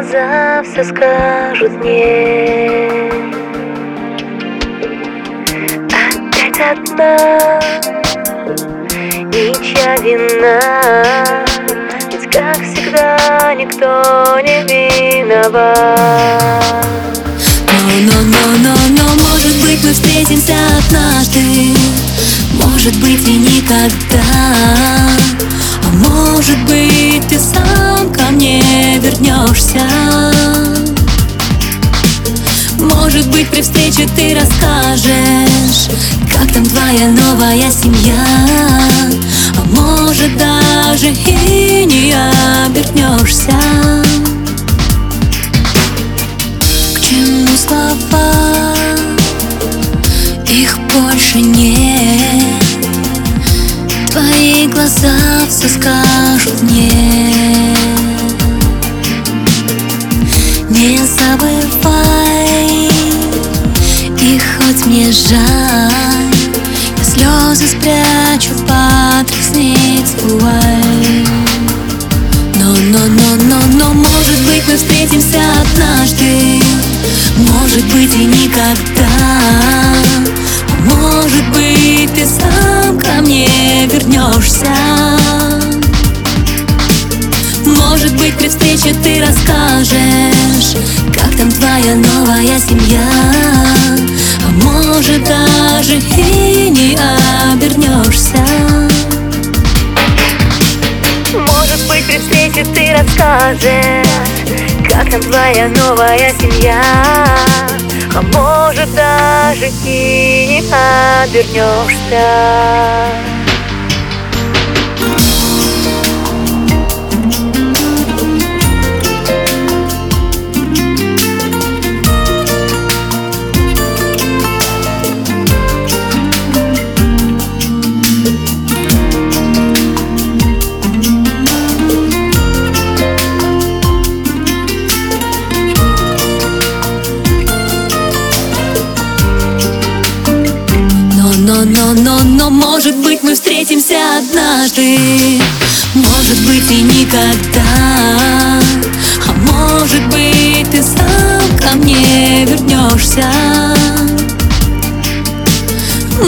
все скажут нет Опять одна Ничья вина. Ведь как всегда никто не виноват. Но, но, но, но, но, может быть мы встретимся однажды. Может быть и никогда встрече ты расскажешь Как там твоя новая семья. А может даже и не обернешься. К чему слова? Их больше нет. Твои глаза все скажут мне. Не забывай хоть мне жаль Я слезы спрячу под ресниц вуаль но, но, но, но, но, может быть мы встретимся однажды. Может быть и никогда. А Может быть ты сам ко мне вернешься. Может быть при встрече ты расскажешь Как там твоя новая семья может даже и не обернешься. Может быть при встрече ты расскажешь Как там твоя новая семья. А может даже и не обернешься может быть мы встретимся однажды. Может быть и никогда. А может быть ты сам ко мне вернешься.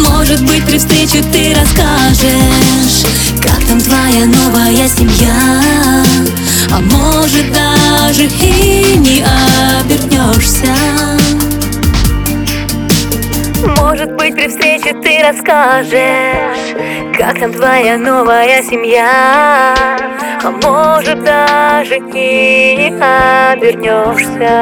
Может быть при встрече ты расскажешь Как там твоя новая семья. А может даже и не обернешься Может быть при встрече ты расскажешь Как там твоя новая семья? А может даже и не обернешься